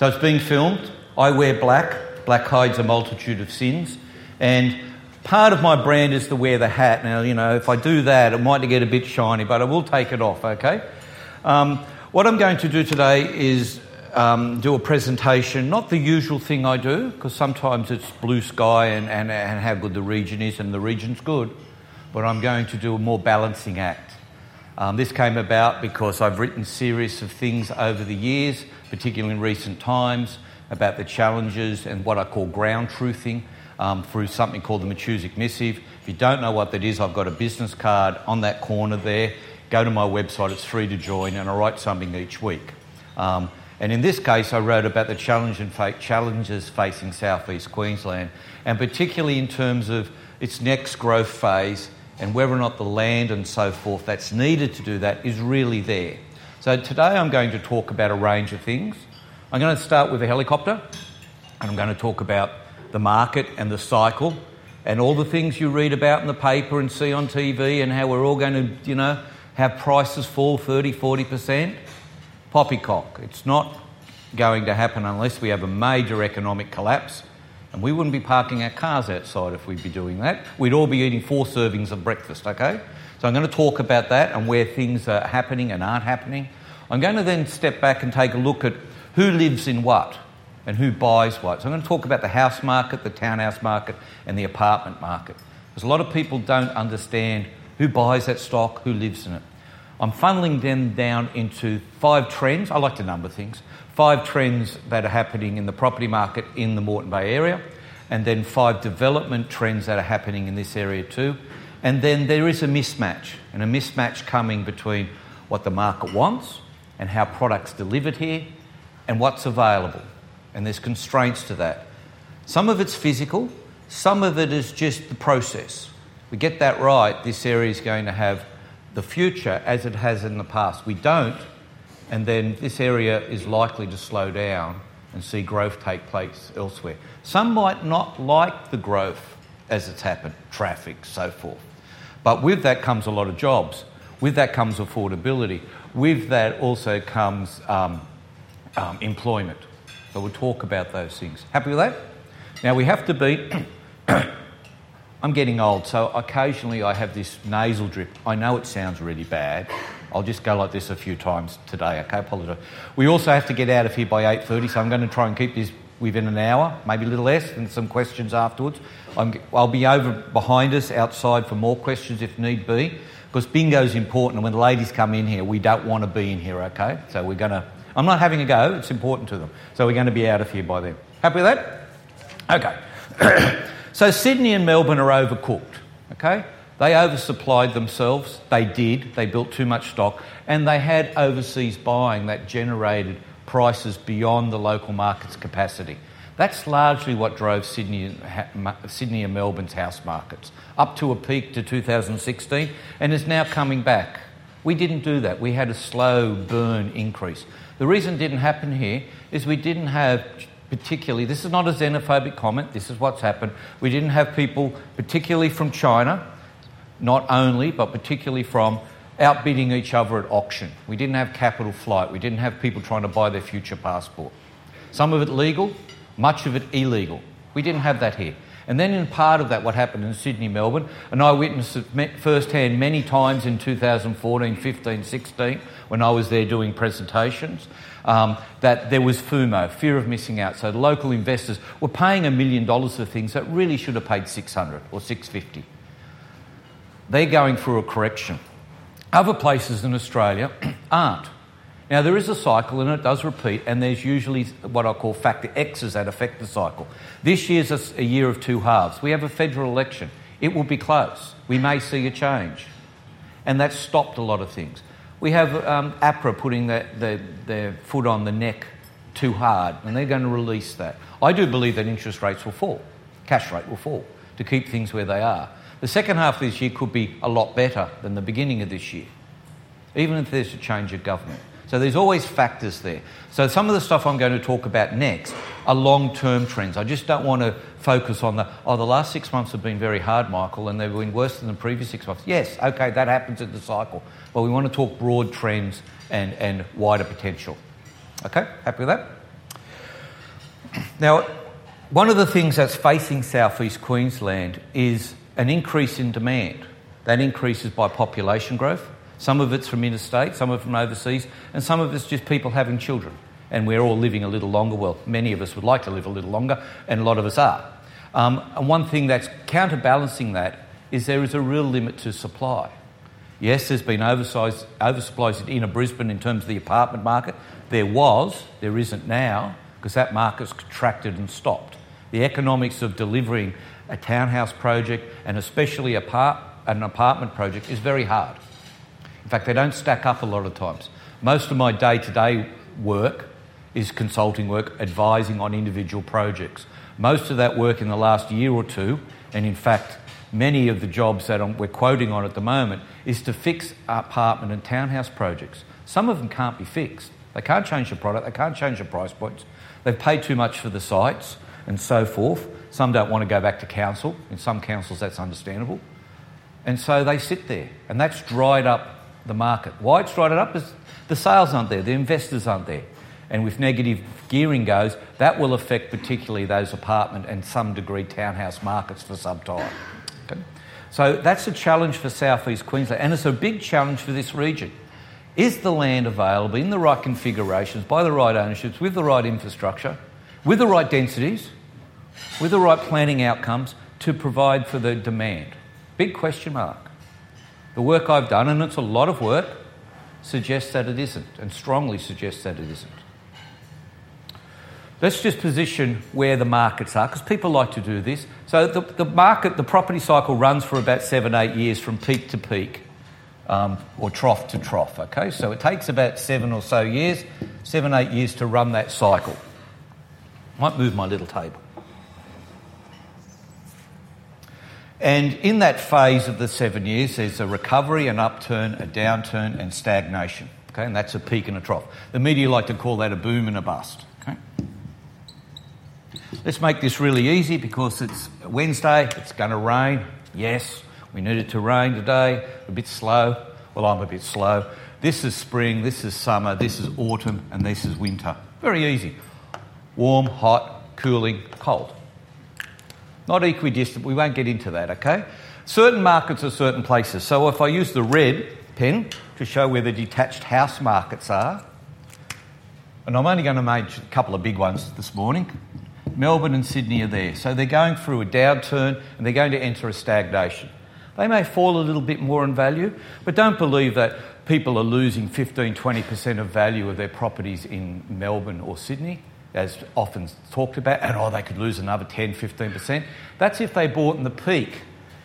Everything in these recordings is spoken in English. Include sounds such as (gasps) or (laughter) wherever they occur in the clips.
So it's being filmed. I wear black. Black hides a multitude of sins. And part of my brand is to wear the hat. Now, you know, if I do that, it might get a bit shiny, but I will take it off, okay? Um, what I'm going to do today is um, do a presentation, not the usual thing I do, because sometimes it's blue sky and, and, and how good the region is, and the region's good, but I'm going to do a more balancing act. Um, this came about because I've written series of things over the years, particularly in recent times, about the challenges and what I call ground truthing um, through something called the Matusik Missive. If you don't know what that is, I've got a business card on that corner there. Go to my website, it's free to join, and I write something each week. Um, and in this case, I wrote about the challenge and fa- challenges facing southeast Queensland, and particularly in terms of its next growth phase and whether or not the land and so forth that's needed to do that is really there. So today I'm going to talk about a range of things. I'm going to start with a helicopter, and I'm going to talk about the market and the cycle and all the things you read about in the paper and see on TV and how we're all going to, you know, have prices fall 30, 40% poppycock. It's not going to happen unless we have a major economic collapse. And we wouldn't be parking our cars outside if we'd be doing that. We'd all be eating four servings of breakfast, okay? So I'm going to talk about that and where things are happening and aren't happening. I'm going to then step back and take a look at who lives in what and who buys what. So I'm going to talk about the house market, the townhouse market, and the apartment market. Because a lot of people don't understand who buys that stock, who lives in it. I'm funneling them down into five trends. I like to number things. Five trends that are happening in the property market in the Moreton Bay area, and then five development trends that are happening in this area too. And then there is a mismatch, and a mismatch coming between what the market wants and how products delivered here and what's available. And there's constraints to that. Some of it's physical, some of it is just the process. We get that right, this area is going to have the future as it has in the past. We don't, and then this area is likely to slow down and see growth take place elsewhere. Some might not like the growth as it's happened, traffic, so forth. But with that comes a lot of jobs. With that comes affordability. With that also comes um, um, employment. So we'll talk about those things. Happy with that? Now we have to be I'm getting old, so occasionally I have this nasal drip. I know it sounds really bad. I'll just go like this a few times today. Okay, apologise. We also have to get out of here by 8:30, so I'm going to try and keep this within an hour, maybe a little less, and some questions afterwards. i will be over behind us outside for more questions if need be, because bingo is important. And when the ladies come in here, we don't want to be in here. Okay, so we're going to. I'm not having a go. It's important to them, so we're going to be out of here by then. Happy with that? Okay. (clears throat) So Sydney and Melbourne are overcooked, okay? They oversupplied themselves. They did. They built too much stock. And they had overseas buying that generated prices beyond the local market's capacity. That's largely what drove Sydney, Sydney and Melbourne's house markets up to a peak to 2016 and is now coming back. We didn't do that. We had a slow burn increase. The reason it didn't happen here is we didn't have particularly, this is not a xenophobic comment, this is what's happened. We didn't have people, particularly from China, not only, but particularly from outbidding each other at auction. We didn't have capital flight. We didn't have people trying to buy their future passport. Some of it legal, much of it illegal. We didn't have that here. And then, in part of that, what happened in Sydney, Melbourne, and I witnessed it firsthand many times in 2014, 15, 16, when I was there doing presentations, um, that there was FOMO, fear of missing out. So local investors were paying a million dollars for things that really should have paid 600 or 650. They're going through a correction. Other places in Australia (clears throat) aren't. Now, there is a cycle and it does repeat, and there's usually what I call factor X's that affect the cycle. This year's a, a year of two halves. We have a federal election. It will be close. We may see a change. And that's stopped a lot of things. We have um, APRA putting the, the, their foot on the neck too hard, and they're going to release that. I do believe that interest rates will fall, cash rate will fall, to keep things where they are. The second half of this year could be a lot better than the beginning of this year, even if there's a change of government. So there's always factors there. So some of the stuff I'm going to talk about next are long term trends. I just don't want to focus on the, oh, the last six months have been very hard, Michael, and they've been worse than the previous six months. Yes, okay, that happens in the cycle. But we want to talk broad trends and, and wider potential. Okay, happy with that? Now, one of the things that's facing southeast Queensland is an increase in demand. That increases by population growth. Some of it's from interstate, some of it from overseas, and some of it's just people having children. And we're all living a little longer. Well, many of us would like to live a little longer, and a lot of us are. Um, and one thing that's counterbalancing that is there is a real limit to supply. Yes, there's been oversized, oversupply in inner Brisbane in terms of the apartment market. There was, there isn't now, because that market's contracted and stopped. The economics of delivering a townhouse project and especially an apartment project is very hard. In fact, they don't stack up a lot of times. Most of my day to day work is consulting work, advising on individual projects. Most of that work in the last year or two, and in fact, many of the jobs that we're quoting on at the moment, is to fix apartment and townhouse projects. Some of them can't be fixed. They can't change the product, they can't change the price points. They've paid too much for the sites and so forth. Some don't want to go back to council. In some councils, that's understandable. And so they sit there, and that's dried up the market. Why it's dried it up is the sales aren't there, the investors aren't there. And with negative gearing goes, that will affect particularly those apartment and some degree townhouse markets for some time. So that's a challenge for southeast Queensland, and it's a big challenge for this region. Is the land available in the right configurations, by the right ownerships, with the right infrastructure, with the right densities, with the right planning outcomes to provide for the demand? Big question mark. The work I've done, and it's a lot of work, suggests that it isn't, and strongly suggests that it isn't. Let's just position where the markets are, because people like to do this. So the, the market, the property cycle runs for about seven, eight years from peak to peak, um, or trough to trough, okay? So it takes about seven or so years, seven, eight years to run that cycle. Might move my little table. And in that phase of the seven years, there's a recovery, an upturn, a downturn, and stagnation. Okay, and that's a peak and a trough. The media like to call that a boom and a bust. Let's make this really easy because it's Wednesday, it's going to rain. Yes, we need it to rain today. A bit slow. Well, I'm a bit slow. This is spring, this is summer, this is autumn, and this is winter. Very easy. Warm, hot, cooling, cold. Not equidistant, we won't get into that, okay? Certain markets are certain places. So if I use the red pen to show where the detached house markets are, and I'm only going to make a couple of big ones this morning. Melbourne and Sydney are there. So they're going through a downturn and they're going to enter a stagnation. They may fall a little bit more in value, but don't believe that people are losing 15 20% of value of their properties in Melbourne or Sydney as often talked about, and oh, they could lose another 10, 15%. That's if they bought in the peak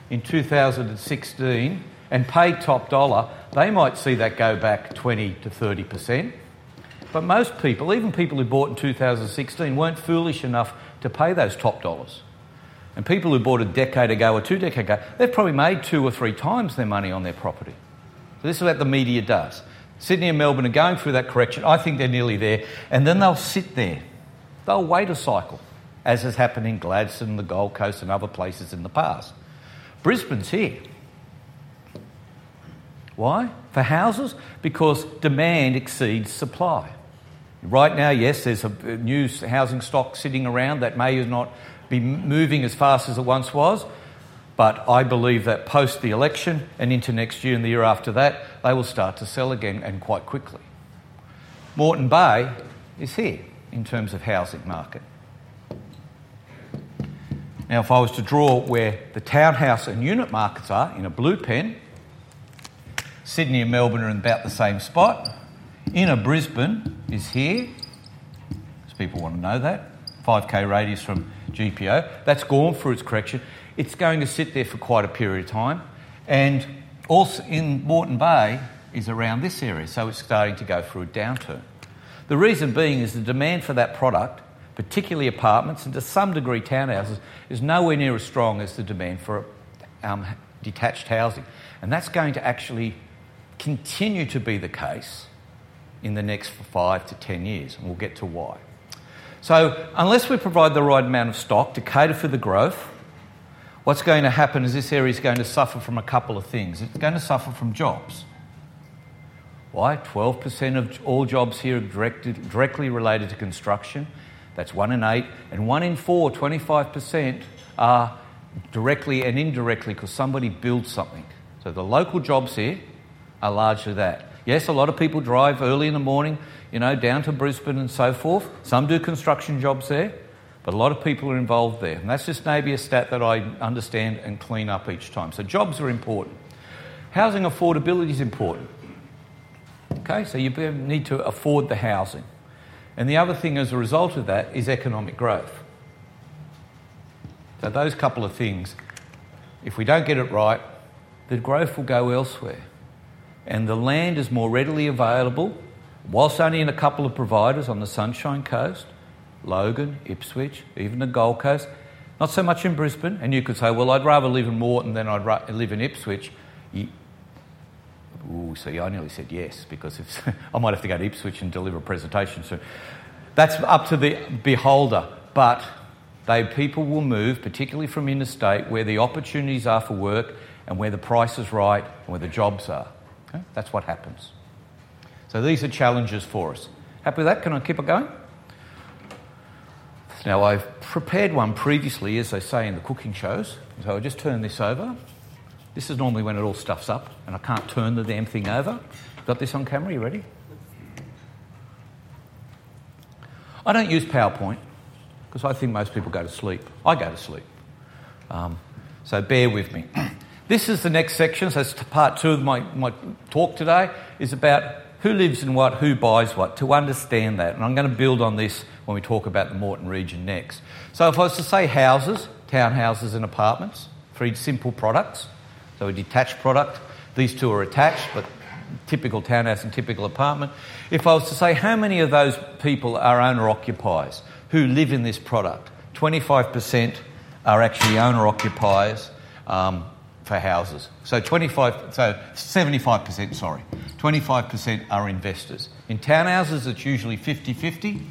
in 2016 and paid top dollar, they might see that go back 20 to 30%. But most people, even people who bought in 2016, weren't foolish enough to pay those top dollars. And people who bought a decade ago or two decades ago, they've probably made two or three times their money on their property. So this is what the media does. Sydney and Melbourne are going through that correction. I think they're nearly there. And then they'll sit there They'll wait a cycle, as has happened in Gladstone, the Gold Coast, and other places in the past. Brisbane's here. Why? For houses? Because demand exceeds supply. Right now, yes, there's a new housing stock sitting around that may not be moving as fast as it once was, but I believe that post the election and into next year and the year after that, they will start to sell again and quite quickly. Moreton Bay is here in terms of housing market. Now, if I was to draw where the townhouse and unit markets are in a blue pen, Sydney and Melbourne are in about the same spot. Inner Brisbane is here, because people want to know that. 5k radius from GPO. That's gone through its correction. It's going to sit there for quite a period of time. And also in Moreton Bay is around this area, so it's starting to go through a downturn. The reason being is the demand for that product, particularly apartments and to some degree townhouses, is nowhere near as strong as the demand for um, detached housing. And that's going to actually continue to be the case in the next five to ten years, and we'll get to why. So, unless we provide the right amount of stock to cater for the growth, what's going to happen is this area is going to suffer from a couple of things. It's going to suffer from jobs. Why? 12% of all jobs here are directed, directly related to construction. That's one in eight. And one in four, 25%, are directly and indirectly because somebody builds something. So the local jobs here are largely that. Yes, a lot of people drive early in the morning, you know, down to Brisbane and so forth. Some do construction jobs there, but a lot of people are involved there. And that's just maybe a stat that I understand and clean up each time. So jobs are important. Housing affordability is important. Okay, so you need to afford the housing. And the other thing as a result of that is economic growth. So, those couple of things, if we don't get it right, the growth will go elsewhere. And the land is more readily available, whilst only in a couple of providers on the Sunshine Coast, Logan, Ipswich, even the Gold Coast. Not so much in Brisbane. And you could say, well, I'd rather live in Moreton than I'd ra- live in Ipswich. You, ooh, see, I nearly said yes because (laughs) I might have to go to Ipswich and deliver a presentation soon. That's up to the beholder. But they, people will move, particularly from interstate, where the opportunities are for work and where the price is right and where the jobs are. Okay? That's what happens. So these are challenges for us. Happy with that? Can I keep it going? Now, I've prepared one previously, as they say in the cooking shows. So I'll just turn this over. This is normally when it all stuffs up and I can't turn the damn thing over. Got this on camera? You ready? I don't use PowerPoint because I think most people go to sleep. I go to sleep. Um, so bear with me. (clears throat) This is the next section. So it's part two of my, my talk today is about who lives in what, who buys what, to understand that. And I'm going to build on this when we talk about the Moreton region next. So if I was to say houses, townhouses and apartments, three simple products. So a detached product. These two are attached, but typical townhouse and typical apartment. If I was to say how many of those people are owner occupiers, who live in this product. 25% are actually owner occupiers um, for houses. So 25, so 75%, sorry. 25% are investors. In townhouses, it's usually 50-50.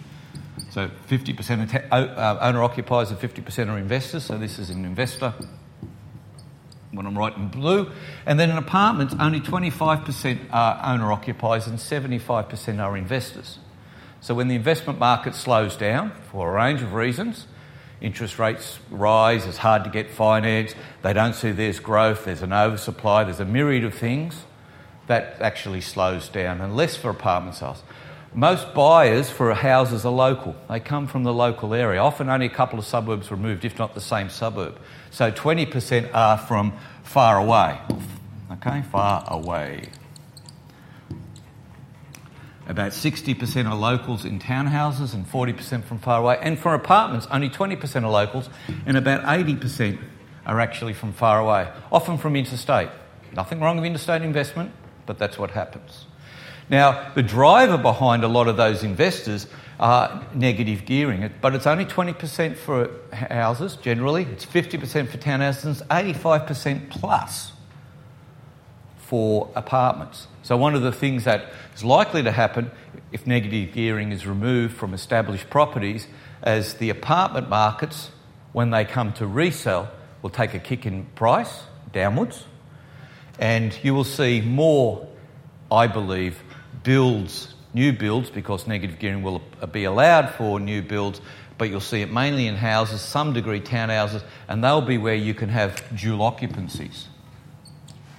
So 50% uh, owner occupiers and 50% are investors. So this is an investor when I'm writing blue. And then in apartments, only 25% are owner occupiers and 75% are investors. So when the investment market slows down for a range of reasons, interest rates rise, it's hard to get finance, they don't see there's growth, there's an oversupply, there's a myriad of things, that actually slows down, and less for apartment sales. Most buyers for houses are local. They come from the local area, often only a couple of suburbs removed, if not the same suburb. So 20% are from far away. Okay, far away. About 60% are locals in townhouses and 40% from far away. And for apartments, only 20% are locals and about 80% are actually from far away, often from interstate. Nothing wrong with interstate investment, but that's what happens. Now, the driver behind a lot of those investors are negative gearing, but it's only 20% for houses generally, it's 50% for townhouses, and 85% plus for apartments. So, one of the things that is likely to happen if negative gearing is removed from established properties as the apartment markets, when they come to resell, will take a kick in price downwards. And you will see more, I believe, builds, new builds, because negative gearing will be allowed for new builds, but you'll see it mainly in houses, some degree townhouses, and they'll be where you can have dual occupancies.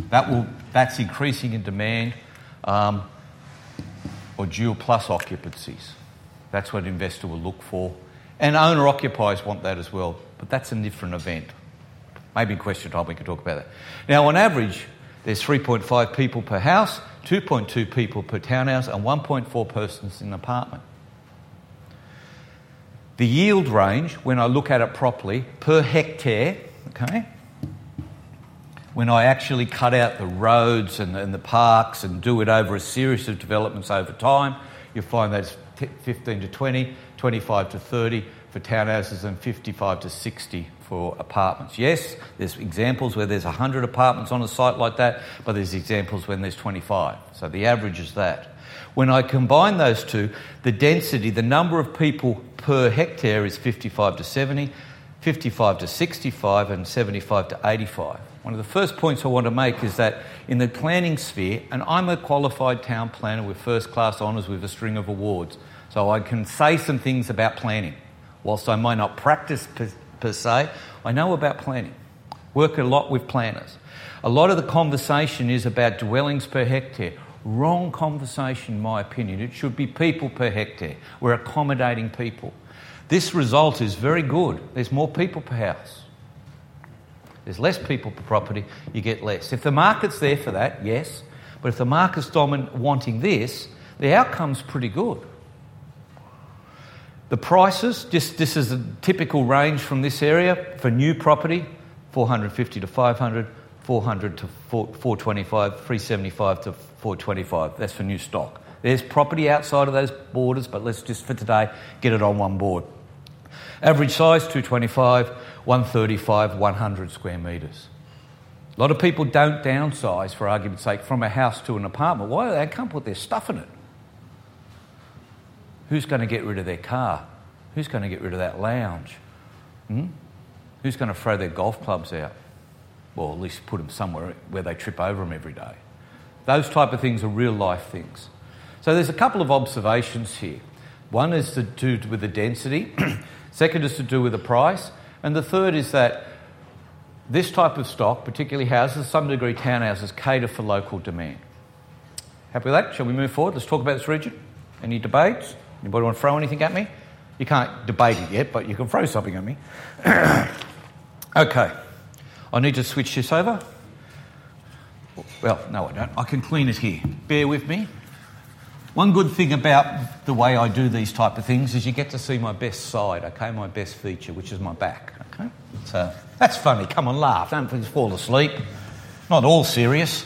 That will, that's increasing in demand, um, or dual plus occupancies. That's what an investor will look for. And owner occupiers want that as well, but that's a different event. Maybe in question time we can talk about that. Now, on average, there's 3.5 people per house, 2.2 people per townhouse, and 1.4 persons in an apartment. The yield range, when I look at it properly, per hectare, okay, when I actually cut out the roads and, and the parks and do it over a series of developments over time, you'll find that it's 15 to 20, 25 to 30 for townhouses and 55 to 60 for apartments. Yes, there's examples where there's 100 apartments on a site like that, but there's examples when there's 25. So the average is that. When I combine those two, the density, the number of people per hectare is 55 to 70, 55 to 65, and 75 to 85. One of the first points I want to make is that in the planning sphere, and I'm a qualified town planner with first class honours with a string of awards, so I can say some things about planning. Whilst I might not practice per, per se, I know about planning. Work a lot with planners. A lot of the conversation is about dwellings per hectare. Wrong conversation, in my opinion. It should be people per hectare. We're accommodating people. This result is very good. There's more people per house. There's less people per property, you get less. If the market's there for that, yes. But if the market's dominant wanting this, the outcome's pretty good. The prices, just this is a typical range from this area for new property, 450 to 500, 400 to 425, 375 to 425. That's for new stock. There's property outside of those borders, but let's just for today get it on one board. Average size 225, 135, 100 square metres. A lot of people don't downsize, for argument's sake, from a house to an apartment. Why? They can't put their stuff in it. Who's going to get rid of their car? Who's going to get rid of that lounge? Hmm? Who's going to throw their golf clubs out? Well, at least put them somewhere where they trip over them every day. Those type of things are real life things. So there's a couple of observations here. One is to do with the density, (clears throat) second is to do with the price, and the third is that this type of stock, particularly houses, some degree townhouses, cater for local demand. Happy with that? Shall we move forward? Let's talk about this region. Any debates? Anybody want to throw anything at me? You can't debate it yet, but you can throw something at me. (coughs) okay. I need to switch this over. Well, no, I don't. I can clean it here. Bear with me. One good thing about the way I do these type of things is you get to see my best side, okay, my best feature, which is my back, okay? So that's funny. Come on, laugh. Don't please fall asleep. Not all serious.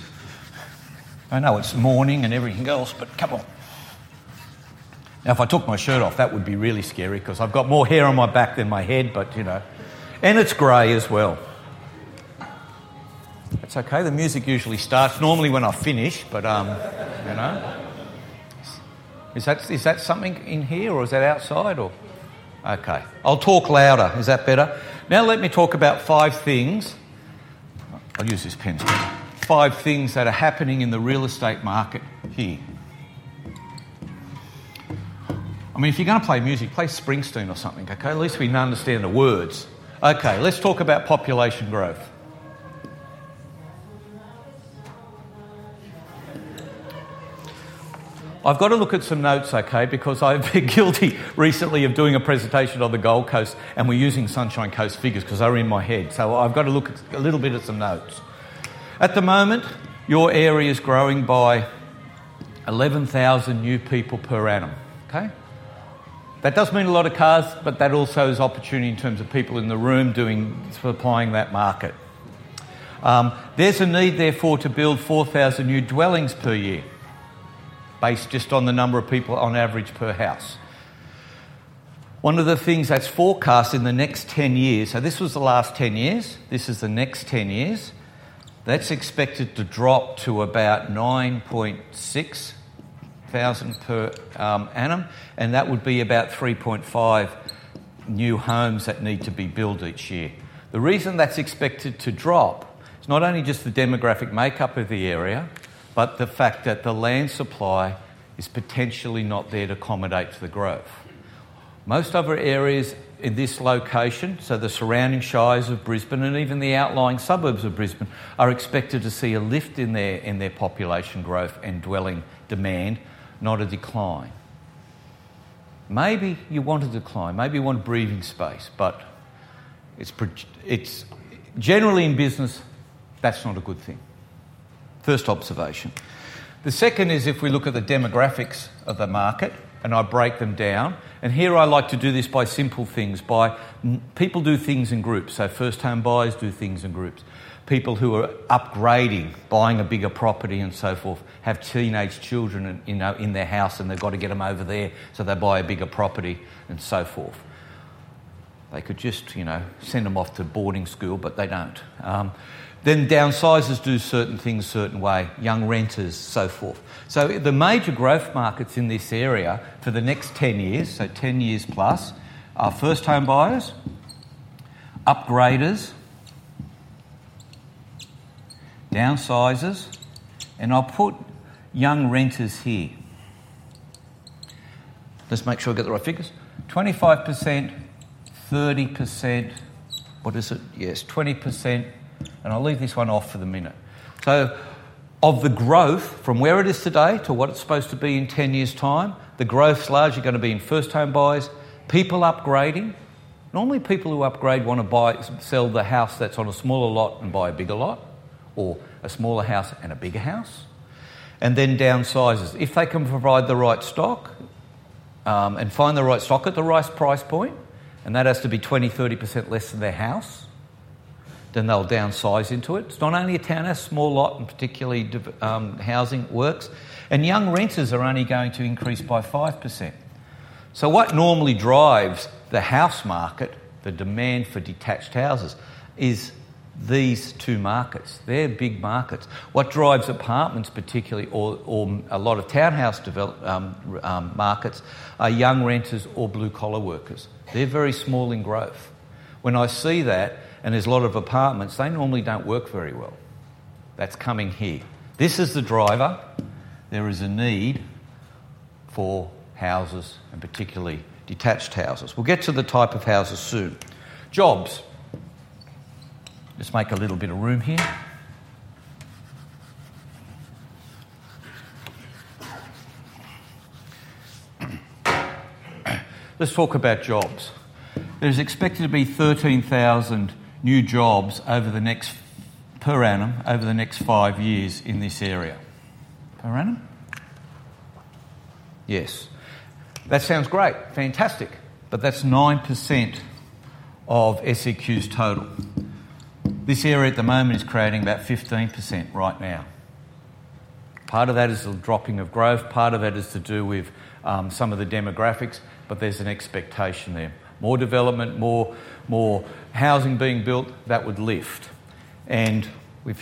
I know it's morning and everything else, but come on. Now, if I took my shirt off, that would be really scary because I've got more hair on my back than my head, but you know. And it's grey as well. It's okay, the music usually starts normally when I finish, but um, you know. Is that, is that something in here or is that outside or? Okay, I'll talk louder. Is that better? Now let me talk about five things. I'll use this pen. Five things that are happening in the real estate market here. I mean, if you're going to play music, play Springsteen or something, okay? At least we can understand the words. Okay, let's talk about population growth. I've got to look at some notes, okay, because I've been (laughs) guilty recently of doing a presentation on the Gold Coast and we're using Sunshine Coast figures because they're in my head. So I've got to look a little bit at some notes. At the moment, your area is growing by 11,000 new people per annum, okay? That does mean a lot of cars, but that also is opportunity in terms of people in the room doing supplying that market. Um, there's a need, therefore, to build 4,000 new dwellings per year, based just on the number of people on average per house. One of the things that's forecast in the next 10 years, so this was the last 10 years, this is the next 10 years, that's expected to drop to about 9.6 thousand per um, annum, and that would be about 3.5 new homes that need to be built each year. The reason that's expected to drop is not only just the demographic makeup of the area, but the fact that the land supply is potentially not there to accommodate the growth. Most other areas in this location, so the surrounding shires of Brisbane and even the outlying suburbs of Brisbane, are expected to see a lift in their, in their population growth and dwelling demand not a decline. Maybe you want a decline, maybe you want breathing space, but it's, it's generally in business, that's not a good thing. First observation. The second is if we look at the demographics of the market and I break them down, and here I like to do this by simple things, by people do things in groups. So first home buyers do things in groups people who are upgrading, buying a bigger property and so forth, have teenage children you know, in their house and they've got to get them over there, so they buy a bigger property and so forth. They could just, you know, send them off to boarding school, but they don't. Um, then downsizers do certain things certain way, young renters, so forth. So the major growth markets in this area for the next 10 years, so 10 years plus, are first home buyers, upgraders, downsizers, and I'll put young renters here. Let's make sure I get the right figures. 25% 30%, what is it? Yes, 20%, and I'll leave this one off for the minute. So, of the growth from where it is today to what it's supposed to be in 10 years' time, the growth's largely going to be in first home buyers, people upgrading. Normally, people who upgrade want to buy, sell the house that's on a smaller lot and buy a bigger lot, or a smaller house and a bigger house, and then downsizes. If they can provide the right stock um, and find the right stock at the right price point, and that has to be 20 30% less than their house, then they'll downsize into it. It's not only a townhouse, small lot, and particularly um, housing works. And young renters are only going to increase by 5%. So, what normally drives the house market, the demand for detached houses, is these two markets. They're big markets. What drives apartments, particularly, or, or a lot of townhouse develop, um, um, markets, are young renters or blue collar workers. They're very small in growth. When I see that, and there's a lot of apartments, they normally don't work very well. That's coming here. This is the driver. There is a need for houses, and particularly detached houses. We'll get to the type of houses soon. Jobs. Let's make a little bit of room here. Let's talk about jobs. There's expected to be 13,000 new jobs over the next per annum over the next five years in this area. Per annum? Yes. That sounds great, fantastic, but that's 9% of SEQ's total. This area at the moment is creating about 15% right now. Part of that is the dropping of growth, part of that is to do with um, some of the demographics, but there's an expectation there. More development, more, more housing being built, that would lift. And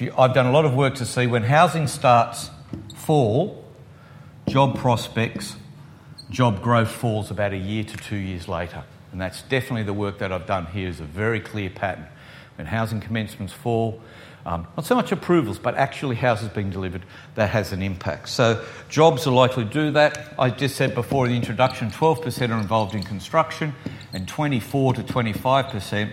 you, I've done a lot of work to see when housing starts fall, job prospects, job growth falls about a year to two years later. And that's definitely the work that I've done here is a very clear pattern. When housing commencements fall, um, not so much approvals, but actually houses being delivered, that has an impact. So jobs are likely to do that. I just said before in the introduction, 12% are involved in construction and 24 to 25%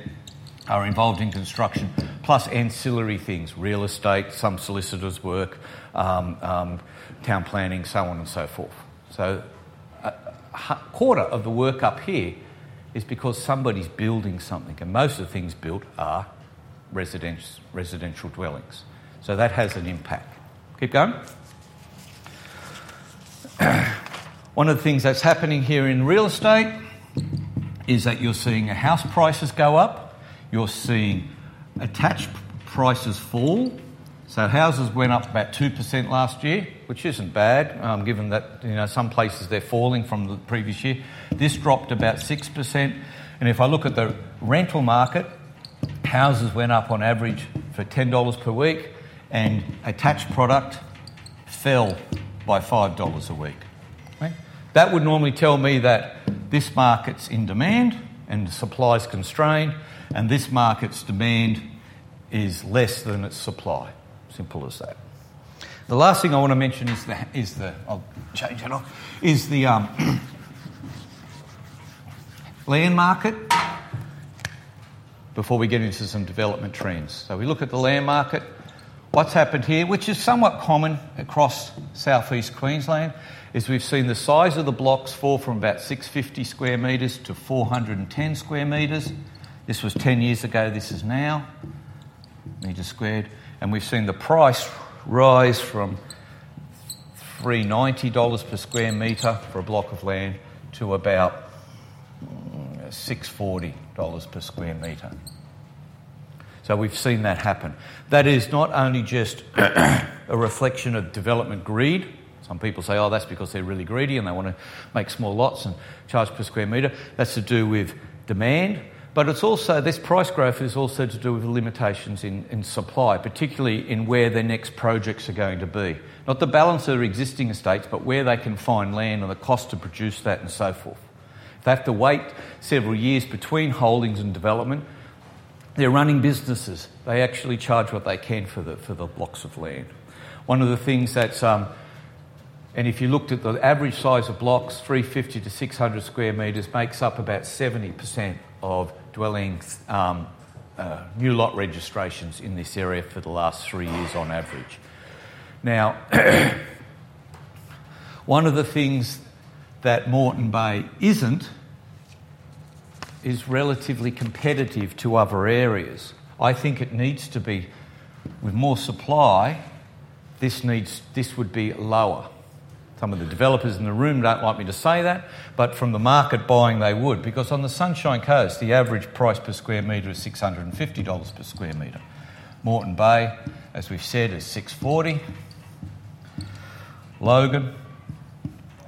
are involved in construction, plus ancillary things, real estate, some solicitors' work, um, um, town planning, so on and so forth. So a, a quarter of the work up here is because somebody's building something, and most of the things built are residential, residential dwellings. So that has an impact. Keep going. (clears throat) One of the things that's happening here in real estate is that you're seeing house prices go up you're seeing attached prices fall. So houses went up about 2% last year, which isn't bad, um, given that you know, some places they're falling from the previous year. This dropped about 6%. And if I look at the rental market, houses went up on average for $10 per week, and attached product fell by $5 a week. Right? That would normally tell me that this market's in demand and supply is constrained, and this market's demand is less than its supply. Simple as that. The last thing I want to mention is the, is the I'll change it off, is the um, (coughs) land market before we get into some development trends. So we look at the land market. What's happened here, which is somewhat common across southeast Queensland, is we've seen the size of the blocks fall from about 650 square metres to 410 square metres. This was 10 years ago, this is now, metres squared. And we've seen the price rise from $390 per square metre for a block of land to about $640 per square metre. So we've seen that happen. That is not only just (coughs) a reflection of development greed. Some people say, oh, that's because they're really greedy and they want to make small lots and charge per square metre. That's to do with demand, but it's also, this price growth is also to do with limitations in, in supply, particularly in where their next projects are going to be. Not the balance of their existing estates, but where they can find land and the cost to produce that and so forth. They have to wait several years between holdings and development, they're running businesses. They actually charge what they can for the, for the blocks of land. One of the things that's, um, and if you looked at the average size of blocks, 350 to 600 square metres, makes up about 70% of dwellings, um, uh, new lot registrations in this area for the last three years on average. Now, (clears throat) one of the things that Moreton Bay isn't is relatively competitive to other areas. I think it needs to be, with more supply, this, needs, this would be lower. Some of the developers in the room don't like me to say that, but from the market buying, they would, because on the Sunshine Coast, the average price per square metre is $650 per square metre. Moreton Bay, as we've said, is 640. Logan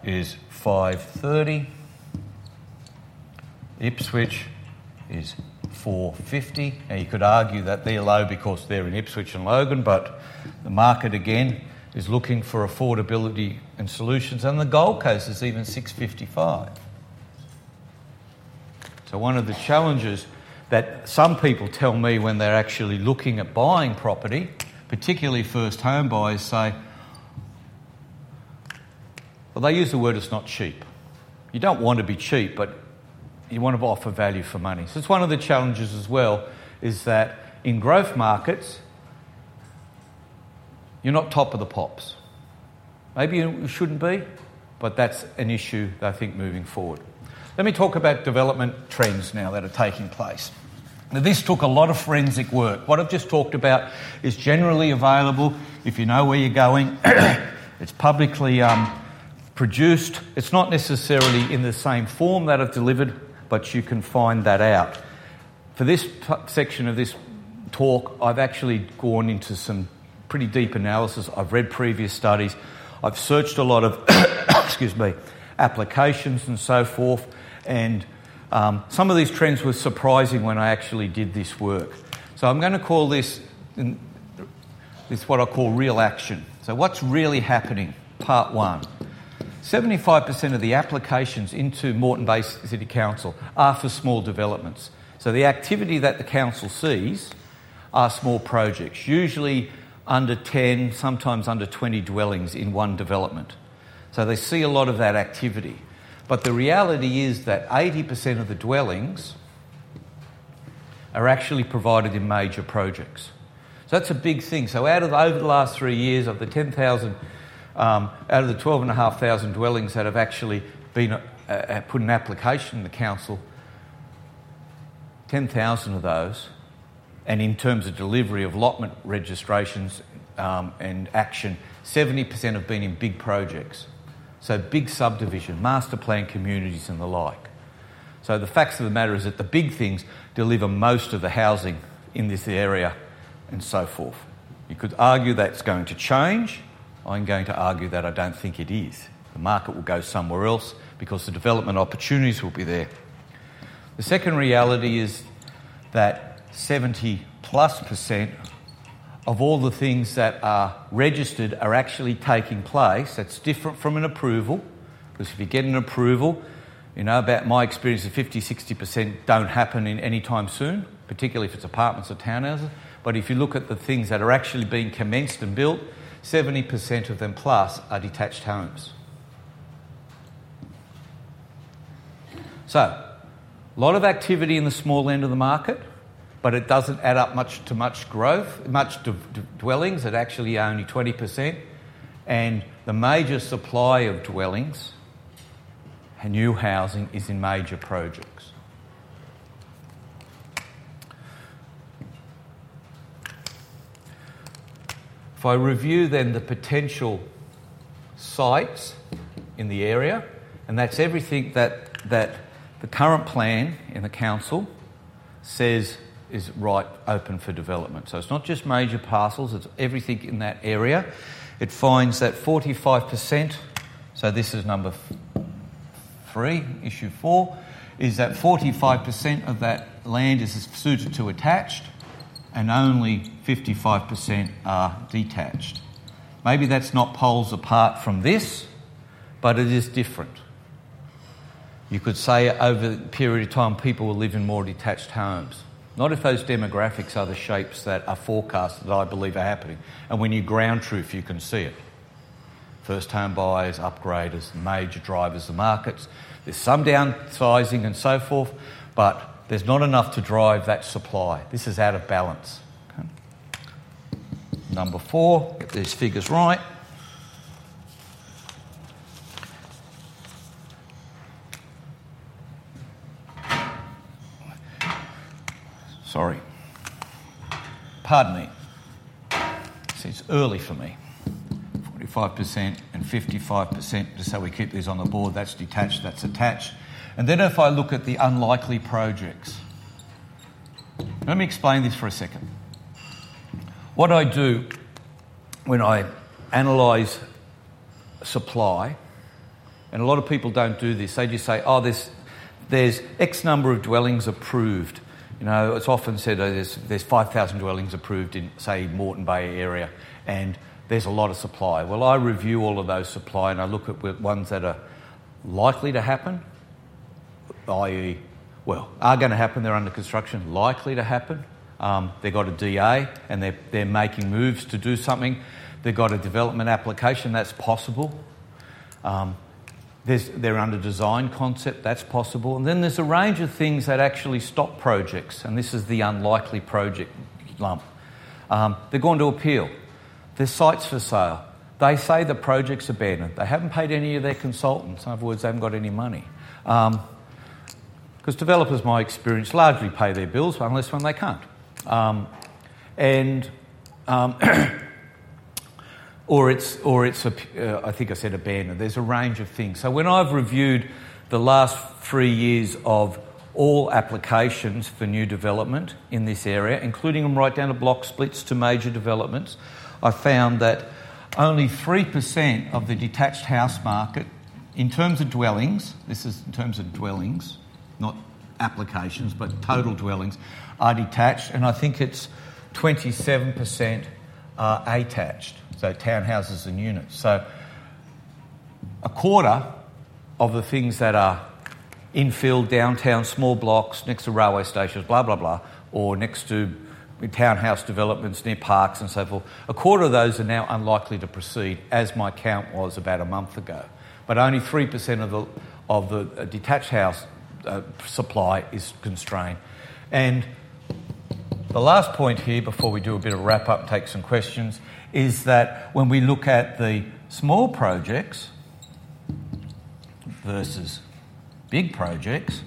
is 530. Ipswich is 450. Now you could argue that they're low because they're in Ipswich and Logan, but the market again is looking for affordability and solutions, and the Gold Coast is even 655. So one of the challenges that some people tell me when they're actually looking at buying property, particularly first home buyers, say, well, they use the word it's not cheap. You don't want to be cheap, but you want to offer value for money. So it's one of the challenges as well is that in growth markets, you're not top of the pops. Maybe you shouldn't be, but that's an issue I think moving forward. Let me talk about development trends now that are taking place. Now, this took a lot of forensic work. What I've just talked about is generally available if you know where you're going. (coughs) it's publicly um, produced. It's not necessarily in the same form that I've delivered, but you can find that out. For this section of this talk, I've actually gone into some pretty deep analysis. I've read previous studies. I've searched a lot of, (coughs) excuse me, applications and so forth. And um, some of these trends were surprising when I actually did this work. So I'm going to call this, this what I call real action. So what's really happening? Part one. 75% of the applications into Moreton Bay City Council are for small developments. So the activity that the council sees are small projects, usually under 10, sometimes under 20 dwellings in one development. So they see a lot of that activity. But the reality is that 80% of the dwellings are actually provided in major projects. So that's a big thing. So out of over the last three years, of the 10,000, um, out of the 12,500 dwellings that have actually been uh, uh, put an application in the council, 10,000 of those and in terms of delivery of allotment registrations um, and action, 70% have been in big projects. So, big subdivision, master plan communities, and the like. So, the facts of the matter is that the big things deliver most of the housing in this area and so forth. You could argue that's going to change. I'm going to argue that I don't think it is. The market will go somewhere else because the development opportunities will be there. The second reality is that 70 plus percent of all the things that are registered are actually taking place. That's different from an approval, because if you get an approval, you know, about my experience of 50, 60% don't happen in any time soon, particularly if it's apartments or townhouses. But if you look at the things that are actually being commenced and built, 70% of them plus are detached homes. So, a lot of activity in the small end of the market but it doesn't add up much to much growth, much d- d- dwellings. It actually only 20%. And the major supply of dwellings and new housing is in major projects. I review then the potential sites in the area, and that's everything that, that the current plan in the council says is right open for development. So it's not just major parcels, it's everything in that area. It finds that 45%, so this is number three, issue four, is that 45% of that land is suited to attached and only 55% are detached. Maybe that's not poles apart from this, but it is different. You could say over a period of time people will live in more detached homes. Not if those demographics are the shapes that are forecast that I believe are happening. And when you ground truth, you can see it. First home buyers, upgraders, major drivers of markets. There's some downsizing and so forth, but there's not enough to drive that supply. This is out of balance. Okay. Number four, get these figures right. Sorry. Pardon me. See, it's early for me. 45% and 55%, just so we keep these on the board. That's detached, that's attached. And then if I look at the unlikely projects, let me explain this for a second. What I do when I analyse supply, and a lot of people don't do this, they just say, oh, there's, there's X number of dwellings approved. You know, it's often said oh, there's, there's 5,000 dwellings approved in, say, Moreton Bay area, and there's a lot of supply. Well, I review all of those supply and I look at ones that are likely to happen i.e., well, are going to happen, they're under construction, likely to happen. Um, they've got a DA and they're, they're making moves to do something. They've got a development application, that's possible. Um, they're under design concept, that's possible. And then there's a range of things that actually stop projects, and this is the unlikely project lump. Um, they're going to appeal. There's sites for sale. They say the project's abandoned. They haven't paid any of their consultants. In other words, they haven't got any money. Um, because developers, my experience, largely pay their bills unless when they can't. Um, and um, (coughs) or it's or it's a, uh, I think I said abandoned. There's a range of things. So when I've reviewed the last three years of all applications for new development in this area, including them right down to block splits to major developments, I found that only 3% of the detached house market, in terms of dwellings, this is in terms of dwellings, not applications, but total dwellings, are detached, and I think it's 27% are attached, so townhouses and units. So a quarter of the things that are infill, downtown, small blocks, next to railway stations, blah, blah, blah, or next to townhouse developments near parks and so forth, a quarter of those are now unlikely to proceed, as my count was about a month ago. But only 3% of the, of the uh, detached house uh, supply is constrained. And the last point here, before we do a bit of wrap up, take some questions, is that when we look at the small projects versus big projects,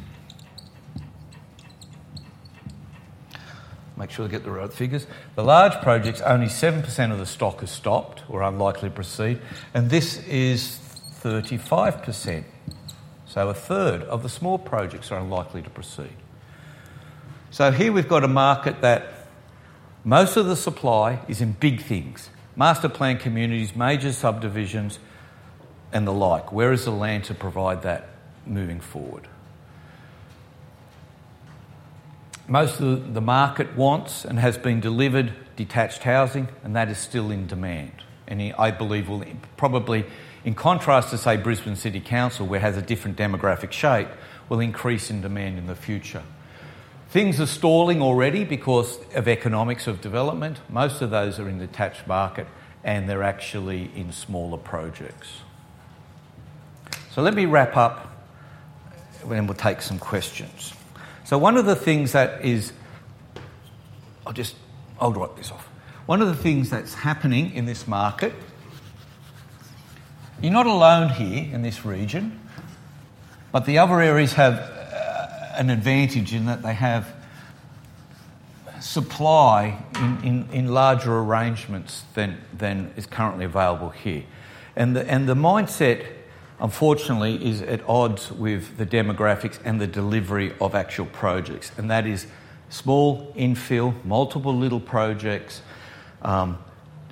make sure to get the right figures. The large projects, only 7% of the stock is stopped or unlikely to proceed, and this is 35%. So a third of the small projects are unlikely to proceed. So here we've got a market that most of the supply is in big things master plan communities, major subdivisions, and the like. Where is the land to provide that moving forward? Most of the market wants and has been delivered detached housing, and that is still in demand. And I believe will probably in contrast to, say, Brisbane City Council, where it has a different demographic shape, will increase in demand in the future. Things are stalling already because of economics of development. Most of those are in the detached market and they're actually in smaller projects. So let me wrap up and we'll take some questions. So, one of the things that is, I'll just, I'll write this off. One of the things that's happening in this market you're not alone here in this region, but the other areas have uh, an advantage in that they have supply in, in, in, larger arrangements than, than is currently available here. And the, and the mindset, unfortunately, is at odds with the demographics and the delivery of actual projects. And that is small infill, multiple little projects, um,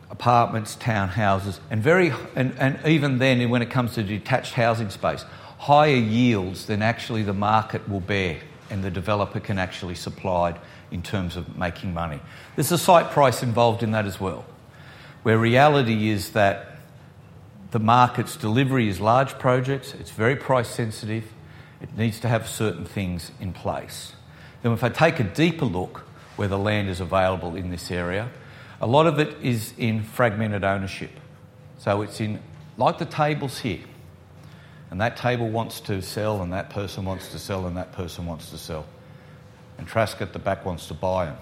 apartments, townhouses, and very and, and even then when it comes to detached housing space, higher yields than actually the market will bear and the developer can actually supply in terms of making money. There's a site price involved in that as well, where reality is that the market's delivery is large projects, it's very price sensitive, it needs to have certain things in place. Then, if I take a deeper look where the land is available in this area, a lot of it is in fragmented ownership. So it's in, like the tables here. And that table wants to sell, and that person wants to sell, and that person wants to sell. and Trask at the back wants to buy them.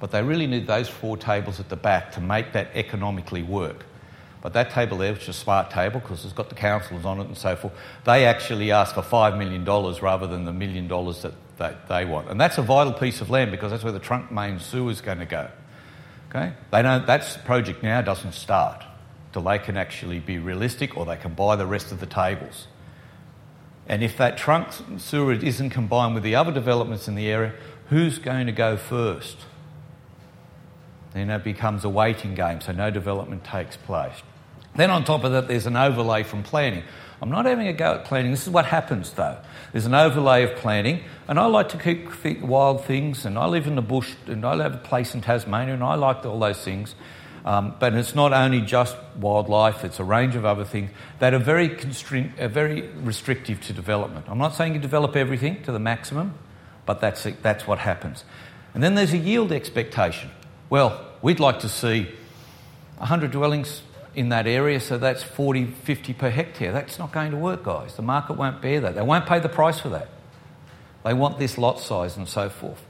But they really need those four tables at the back to make that economically work. But that table there, which is a smart table because it's got the councillors on it and so forth, they actually ask for $5 million rather than the million dollars that they, they want. And that's a vital piece of land because that's where the trunk main sewer is going to go. Okay? They don't, that project now doesn't start till they can actually be realistic or they can buy the rest of the tables. And if that trunk sewer isn't combined with the other developments in the area, who's going to go first? Then it becomes a waiting game, so no development takes place. Then, on top of that, there's an overlay from planning. I'm not having a go at planning. This is what happens, though. There's an overlay of planning, and I like to keep wild things, and I live in the bush, and I have a place in Tasmania, and I like all those things. Um, but it's not only just wildlife, it's a range of other things that are very, constri- are very restrictive to development. I'm not saying you develop everything to the maximum, but that's, it, that's what happens. And then there's a yield expectation. Well, we'd like to see 100 dwellings in that area, so that's 40, 50 per hectare. That's not going to work, guys. The market won't bear that. They won't pay the price for that. They want this lot size and so forth.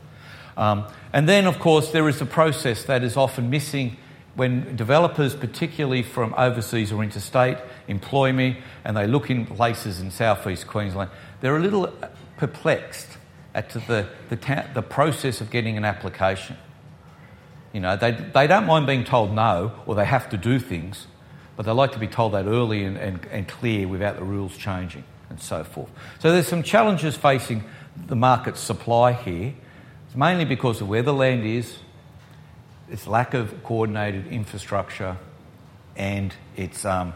Um, and then, of course, there is a process that is often missing when developers, particularly from overseas or interstate, employ me and they look in places in southeast Queensland, they're a little perplexed at the, the, ta- the process of getting an application. You know, they, they don't mind being told no or they have to do things, but they like to be told that early and, and, and clear without the rules changing and so forth. So there's some challenges facing the market supply here. It's mainly because of where the land is, its lack of coordinated infrastructure and its, um,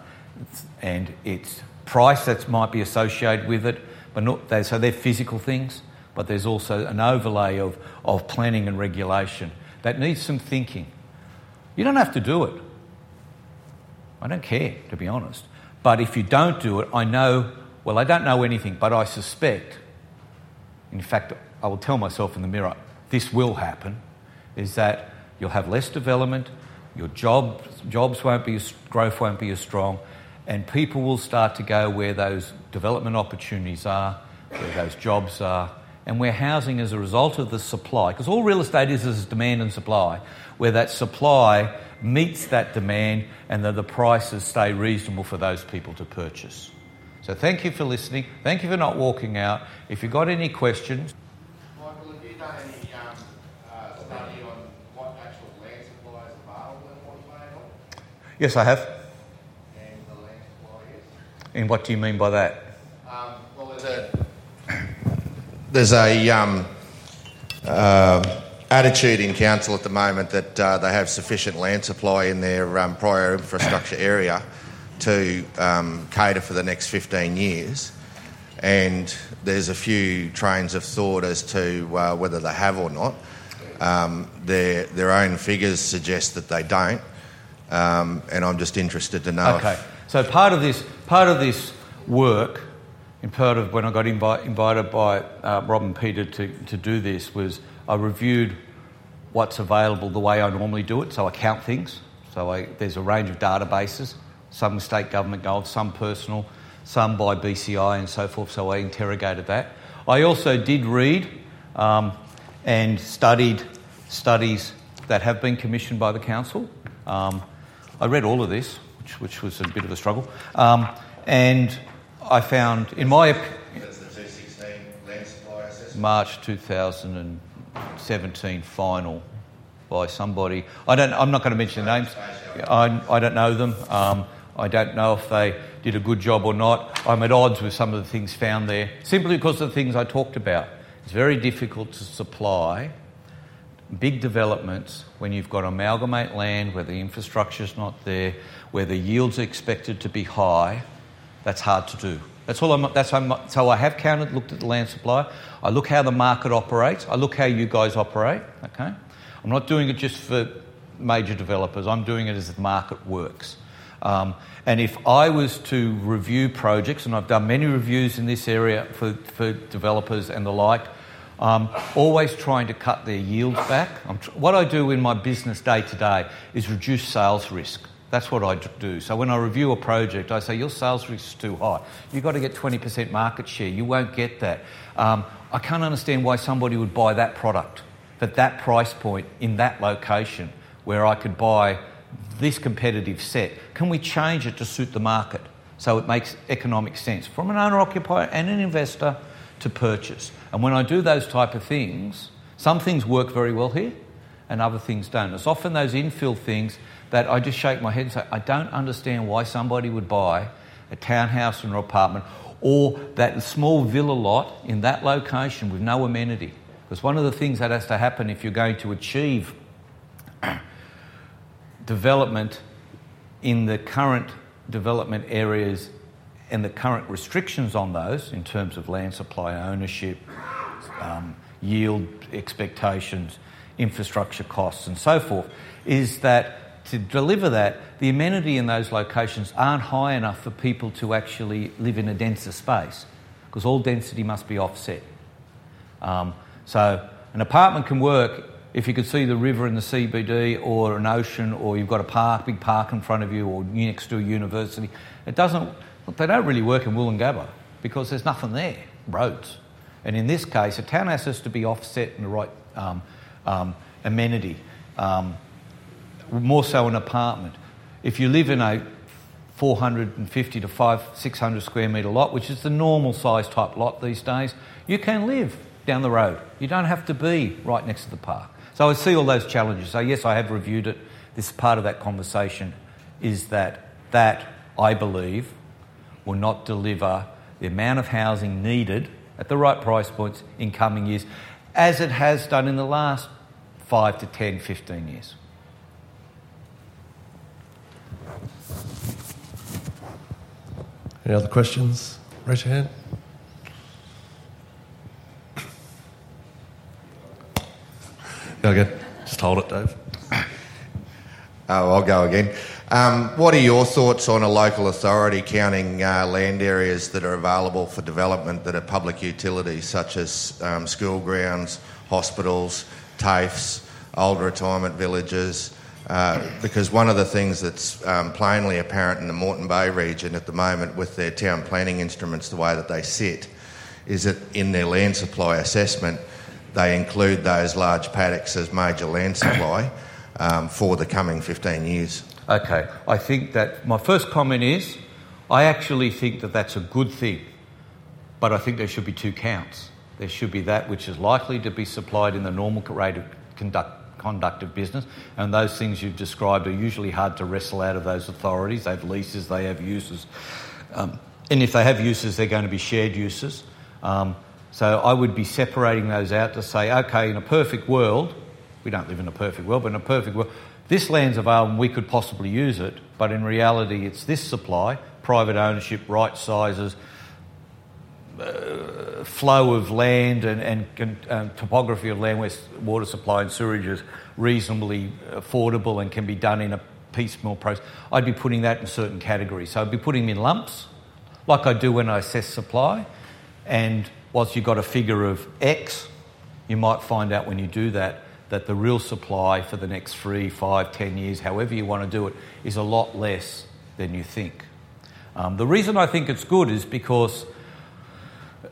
and its price that might be associated with it. But not, they, so they're physical things, but there's also an overlay of, of planning and regulation that needs some thinking. You don't have to do it. I don't care, to be honest. But if you don't do it, I know, well, I don't know anything, but I suspect, in fact, I will tell myself in the mirror, this will happen, is that You'll have less development, your jobs, jobs won't be growth won't be as strong, and people will start to go where those development opportunities are, where those jobs are, and where housing as a result of the supply, because all real estate is is demand and supply, where that supply meets that demand and that the prices stay reasonable for those people to purchase. So thank you for listening. Thank you for not walking out. If you've got any questions, Michael, have you done any um, uh, study on what actual land supply is available in Watervale? Yes, I have. And the land supply. And what do you mean by that? Um, well, there's a, there's a um, uh, attitude in council at the moment that uh, they have sufficient land supply in their um, prior infrastructure area to um, cater for the next 15 years. And there's a few trains of thought as to uh, whether they have or not. Um, their, their own figures suggest that they don't. Um, and I'm just interested to know. Okay. So part of this, part of this work, in part of when I got invi- invited by uh, Rob and Peter to, to do this, was I reviewed what's available the way I normally do it. So I count things. So I, there's a range of databases, some state government goals, some personal, some by BCI and so forth. So I interrogated that. I also did read um, and studied studies that have been commissioned by the council. Um, I read all of this, which, which was a bit of a struggle, um, and I found, in my opinion, March 2017 final by somebody. I don't. I'm not going to mention the names. I, I don't know them. Um, I don't know if they did a good job or not. I'm at odds with some of the things found there, simply because of the things I talked about. It's very difficult to supply big developments when you've got amalgamate land where the infrastructure is not there, where the yields are expected to be high, that's hard to do. That's all I'm, that's I'm, so I have counted, looked at the land supply. I look how the market operates. I look how you guys operate. Okay, I'm not doing it just for major developers. I'm doing it as the market works. Um, and if I was to review projects, and I've done many reviews in this area for, for developers and the like, um, always trying to cut their yields back. Tr- what I do in my business day to day is reduce sales risk. That's what I do. So when I review a project, I say, Your sales risk is too high. You've got to get 20% market share. You won't get that. Um, I can't understand why somebody would buy that product at that price point in that location where I could buy this competitive set. Can we change it to suit the market so it makes economic sense from an owner occupier and an investor to purchase? And when I do those type of things, some things work very well here and other things don't. It's often those infill things that I just shake my head and say, I don't understand why somebody would buy a townhouse or an apartment or that small villa lot in that location with no amenity. Because one of the things that has to happen if you're going to achieve (clears throat) development in the current development areas and the current restrictions on those in terms of land supply ownership, um, yield expectations, infrastructure costs, and so forth, is that to deliver that, the amenity in those locations aren't high enough for people to actually live in a denser space because all density must be offset. Um, so an apartment can work if you could see the river in the CBD or an ocean or you've got a park, big park in front of you or next to a university. It doesn't, they don't really work in Woolloongabba because there's nothing there, roads. And in this case, a townhouse has to be offset in the right um, um, amenity, um, more so an apartment. If you live in a 450 to 5, 600 square metre lot, which is the normal size type lot these days, you can live down the road. You don't have to be right next to the park. So I see all those challenges. So, yes, I have reviewed it. This part of that conversation is that that, I believe, will not deliver the amount of housing needed at the right price points in coming years, as it has done in the last 5 to 10, 15 years. Any other questions? Raise your hand. Go again. Just hold it, Dave. (coughs) Oh, I'll go again. Um, what are your thoughts on a local authority counting uh, land areas that are available for development that are public utilities, such as um, school grounds, hospitals, TAFEs, old retirement villages? Uh, because one of the things that's um, plainly apparent in the Moreton Bay region at the moment with their town planning instruments, the way that they sit, is that in their land supply assessment, they include those large paddocks as major land supply um, for the coming 15 years. Okay, I think that my first comment is I actually think that that's a good thing, but I think there should be two counts. There should be that which is likely to be supplied in the normal rate of conduct, conduct of business, and those things you've described are usually hard to wrestle out of those authorities. They have leases, they have uses, um, and if they have uses, they're going to be shared uses. Um, so I would be separating those out to say, okay, in a perfect world, we don't live in a perfect world, but in a perfect world, this land's available and we could possibly use it, but in reality, it's this supply, private ownership, right sizes, uh, flow of land and, and, and, topography of land where water supply and sewerage is reasonably affordable and can be done in a piecemeal process. I'd be putting that in certain categories. So I'd be putting them in lumps, like I do when I assess supply, and whilst you've got a figure of X, you might find out when you do that that the real supply for the next three, five, ten years, however you want to do it, is a lot less than you think. Um, the reason I think it's good is because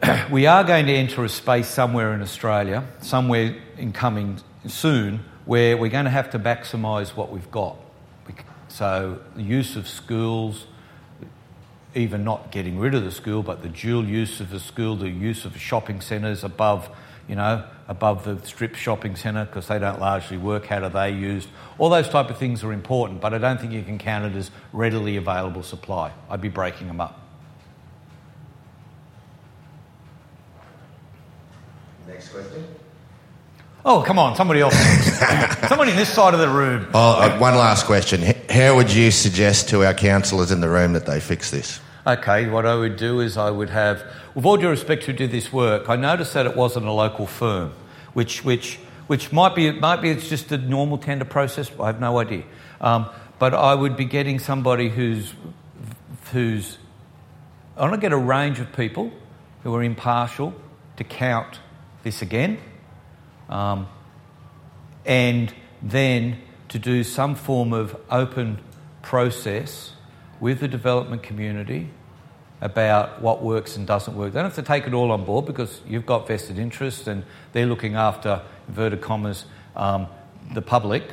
(clears throat) we are going to enter a space somewhere in Australia, somewhere in coming soon, where we're going to have to maximise what we've got. So, the use of schools, even not getting rid of the school, but the dual use of the school, the use of shopping centres above, you know, above the strip shopping centre because they don't largely work. How are they used? All those type of things are important, but I don't think you can count it as readily available supply. I'd be breaking them up. Next question. Oh, come on, somebody else. (laughs) somebody in this side of the room. Oh, uh, one last question. How would you suggest to our councillors in the room that they fix this? Okay, what I would do is I would have, with all due respect who did this work, I noticed that it wasn't a local firm, which, which, which might be, might be it's just a normal tender process, I have no idea. Um, but I would be getting somebody who's, who's, I want to get a range of people who are impartial to count this again um, and then to do some form of open process with the development community about what works and doesn't work. They don't have to take it all on board because you've got vested interests and they're looking after, inverted commas, um, the public.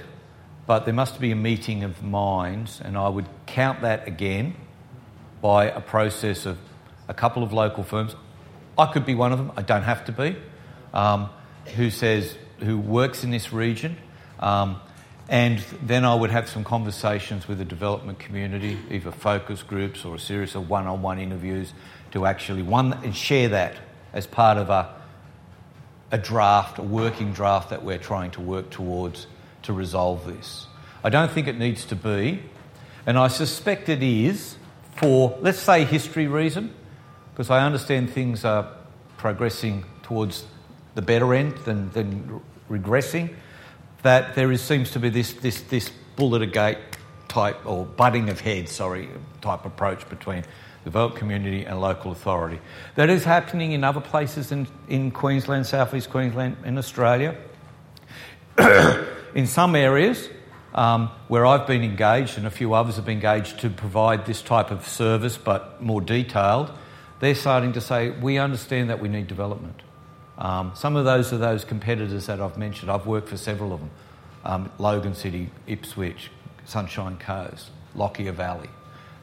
But there must be a meeting of minds, and I would count that again by a process of a couple of local firms. I could be one of them, I don't have to be, um, who says, who works in this region. Um, and then I would have some conversations with the development community, either focus groups or a series of one on one interviews to actually one and share that as part of a, a draft, a working draft that we're trying to work towards to resolve this. I don't think it needs to be, and I suspect it is for, let's say, history reason, because I understand things are progressing towards the better end than, than regressing that there is, seems to be this, this, this bullet a gate type, or butting of heads, sorry, type approach between the developed community and local authority. That is happening in other places in, in Queensland, southeast Queensland, in Australia. (coughs) in some areas um, where I've been engaged and a few others have been engaged to provide this type of service but more detailed, they're starting to say, we understand that we need development. Um, some of those are those competitors that I've mentioned. I've worked for several of them um, Logan City, Ipswich, Sunshine Coast, Lockyer Valley.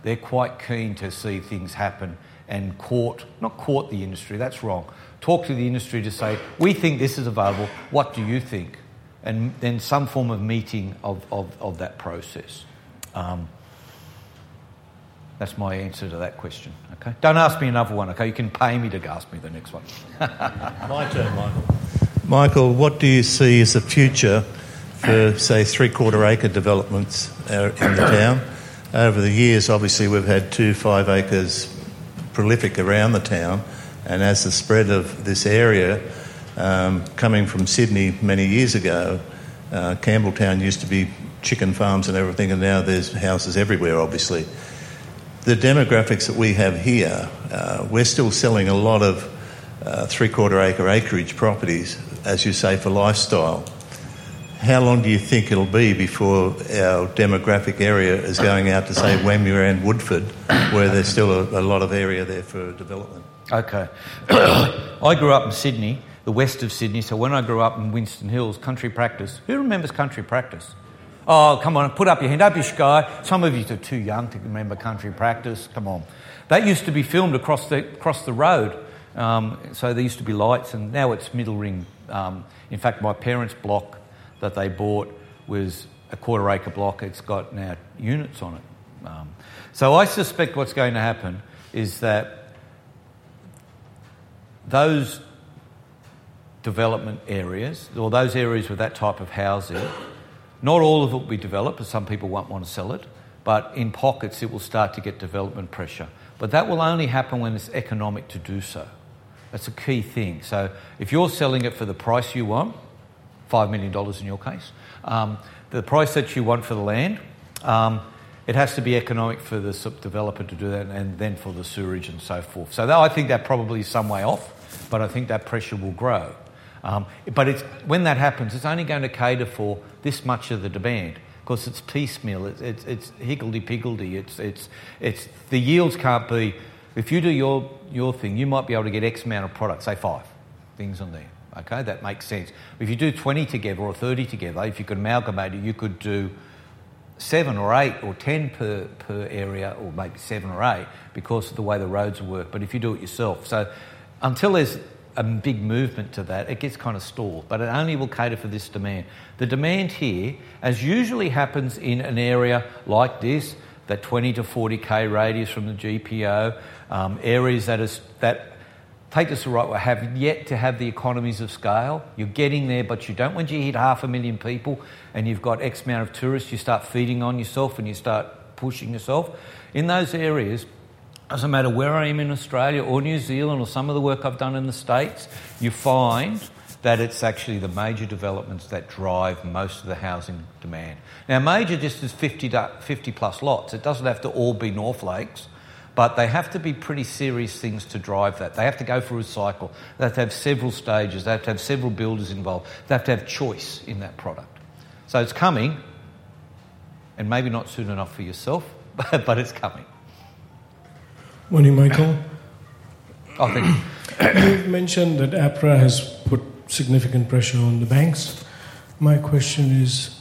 They're quite keen to see things happen and court, not court the industry, that's wrong. Talk to the industry to say, we think this is available, what do you think? And then some form of meeting of, of, of that process. Um, that's my answer to that question. Okay. Don't ask me another one. Okay. You can pay me to ask me the next one. (laughs) my turn, Michael. Michael, what do you see as the future for, say, three-quarter acre developments uh, in the town? Over the years, obviously, we've had two five acres prolific around the town, and as the spread of this area um, coming from Sydney many years ago, uh, Campbelltown used to be chicken farms and everything, and now there's houses everywhere, obviously the demographics that we have here, uh, we're still selling a lot of uh, three quarter acre acreage properties, as you say, for lifestyle. How long do you think it'll be before our demographic area is going out to, say, Wamuran and Woodford, where there's still a, a lot of area there for development? Okay. (coughs) I grew up in Sydney, the west of Sydney, so when I grew up in Winston Hills, country practice. Who remembers country practice? Oh, come on, put up your hand. Don't be shy. Some of you are too young to remember country practice. Come on. That used to be filmed across the, across the road. Um, so there used to be lights, and now it's middle ring. Um, in fact, my parents' block that they bought was a quarter acre block. It's got now units on it. Um, so I suspect what's going to happen is that those development areas, or those areas with that type of housing, not all of it will be developed, some people won't want to sell it, but in pockets it will start to get development pressure. But that will only happen when it's economic to do so. That's a key thing. So if you're selling it for the price you want, $5 million in your case, um, the price that you want for the land, um, it has to be economic for the developer to do that and then for the sewerage and so forth. So that, I think that probably is some way off, but I think that pressure will grow. Um, but when that happens, it's only going to cater for this much of the demand. Because it's piecemeal, it's, it's, it's higgledy-piggledy, it's, it's, it's, the yields can't be, if you do your, your thing, you might be able to get X amount of product, say five things on there, okay, that makes sense. If you do 20 together or 30 together, if you could amalgamate it, you could do seven or eight or 10 per, per area, or maybe seven or eight because of the way the roads work, but if you do it yourself. So until there's a big movement to that, it gets kind of stalled, but it only will cater for this demand. The demand here, as usually happens in an area like this, that 20 to 40k radius from the GPO, um, areas that, is, that take this the right way, have yet to have the economies of scale. You're getting there, but you don't. Once you hit half a million people and you've got X amount of tourists, you start feeding on yourself and you start pushing yourself. In those areas, doesn't matter where I am in Australia or New Zealand or some of the work I've done in the States, you find that it's actually the major developments that drive most of the housing demand. Now, major just is 50, 50 plus lots. It doesn't have to all be North Lakes, but they have to be pretty serious things to drive that. They have to go through a cycle. They have to have several stages. They have to have several builders involved. They have to have choice in that product. So it's coming, and maybe not soon enough for yourself, but, (laughs) but it's coming. Morning, Michael. I think You've mentioned that APRA has put significant pressure on the banks. My question is,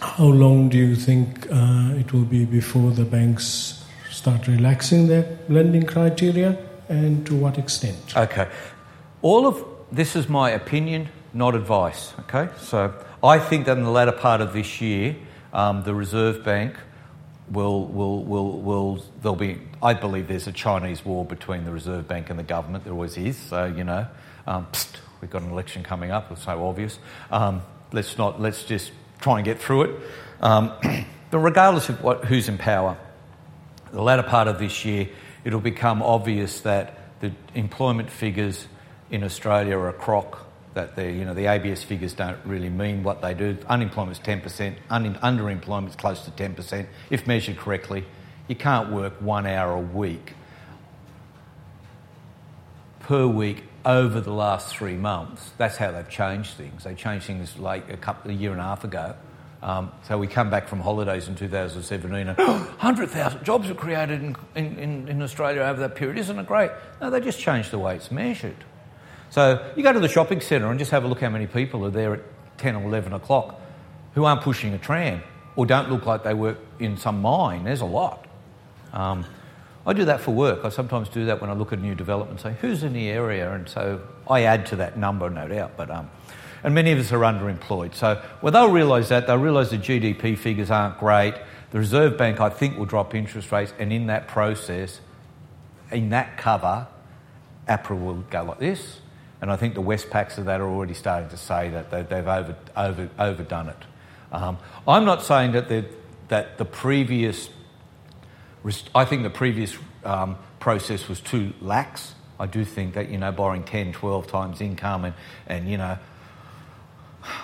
how long do you think uh, it will be before the banks start relaxing their lending criteria, and to what extent? Okay. All of this is my opinion, not advice. Okay. So I think that in the latter part of this year, um, the Reserve Bank will, will, will, will, there'll be, I believe there's a Chinese war between the Reserve Bank and the government. There always is. So, you know, um, we've got an election coming up. It's so obvious. Um, let's not, let's just try and get through it. Um, (clears throat) but regardless of what, who's in power, the latter part of this year, it'll become obvious that the employment figures in Australia are a crock. That the you know the ABS figures don't really mean what they do. Unemployment's ten percent. Un- underemployment's close to ten percent if measured correctly. You can't work one hour a week per week over the last three months. That's how they've changed things. They changed things like a couple a year and a half ago. Um, so we come back from holidays in 2017 and (gasps) 100,000 jobs were created in, in, in Australia over that period. Isn't it great? No, they just changed the way it's measured. So you go to the shopping centre and just have a look how many people are there at 10 or 11 o'clock who aren't pushing a tram or don't look like they work in some mine. There's a lot. Um, I do that for work. I sometimes do that when I look at new development, say, who's in the area? And so I add to that number, no doubt. But, um, and many of us are underemployed. So well, they'll realise that. They'll realise the GDP figures aren't great. The Reserve Bank, I think, will drop interest rates. And in that process, in that cover, APRA will go like this. And I think the Westpacs of that are already starting to say that they, they've over, over, overdone it. Um, I'm not saying that the, that the previous, I think the previous um, process was too lax. I do think that, you know, borrowing 10, 12 times income and, and you know,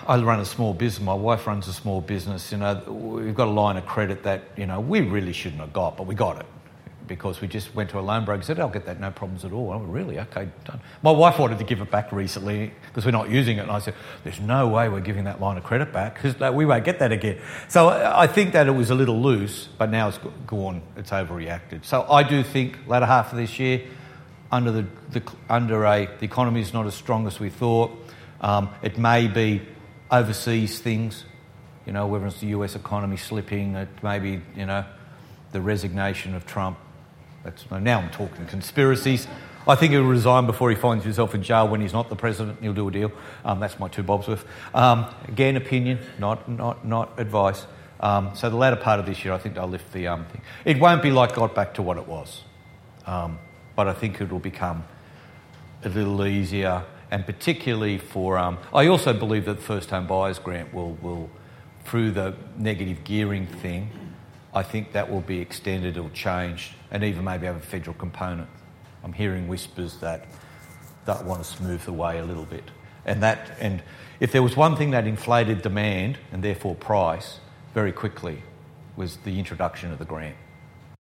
I run a small business. My wife runs a small business. You know, we've got a line of credit that you know we really shouldn't have got, but we got it because we just went to a loan broker and said, "I'll get that, no problems at all." Oh, really? Okay, done. My wife wanted to give it back recently because we're not using it, and I said, "There's no way we're giving that line of credit back because we won't get that again." So I think that it was a little loose, but now it's gone. It's overreacted. So I do think latter half of this year, under the, the under a the economy is not as strong as we thought. Um, it may be overseas things, you know, whether it's the US economy slipping, it maybe, you know, the resignation of Trump. That's, now I'm talking conspiracies. I think he'll resign before he finds himself in jail when he's not the president. He'll do a deal. Um, that's my two bobs worth. Um, again, opinion, not, not, not advice. Um, so the latter part of this year, I think they'll lift the um, thing. It won't be like got back to what it was, um, but I think it will become a little easier and particularly for. Um, I also believe that the first home buyers grant will, will, through the negative gearing thing, I think that will be extended or changed and even maybe have a federal component. I'm hearing whispers that that want to smooth the way a little bit. And that, and if there was one thing that inflated demand and therefore price very quickly, was the introduction of the grant.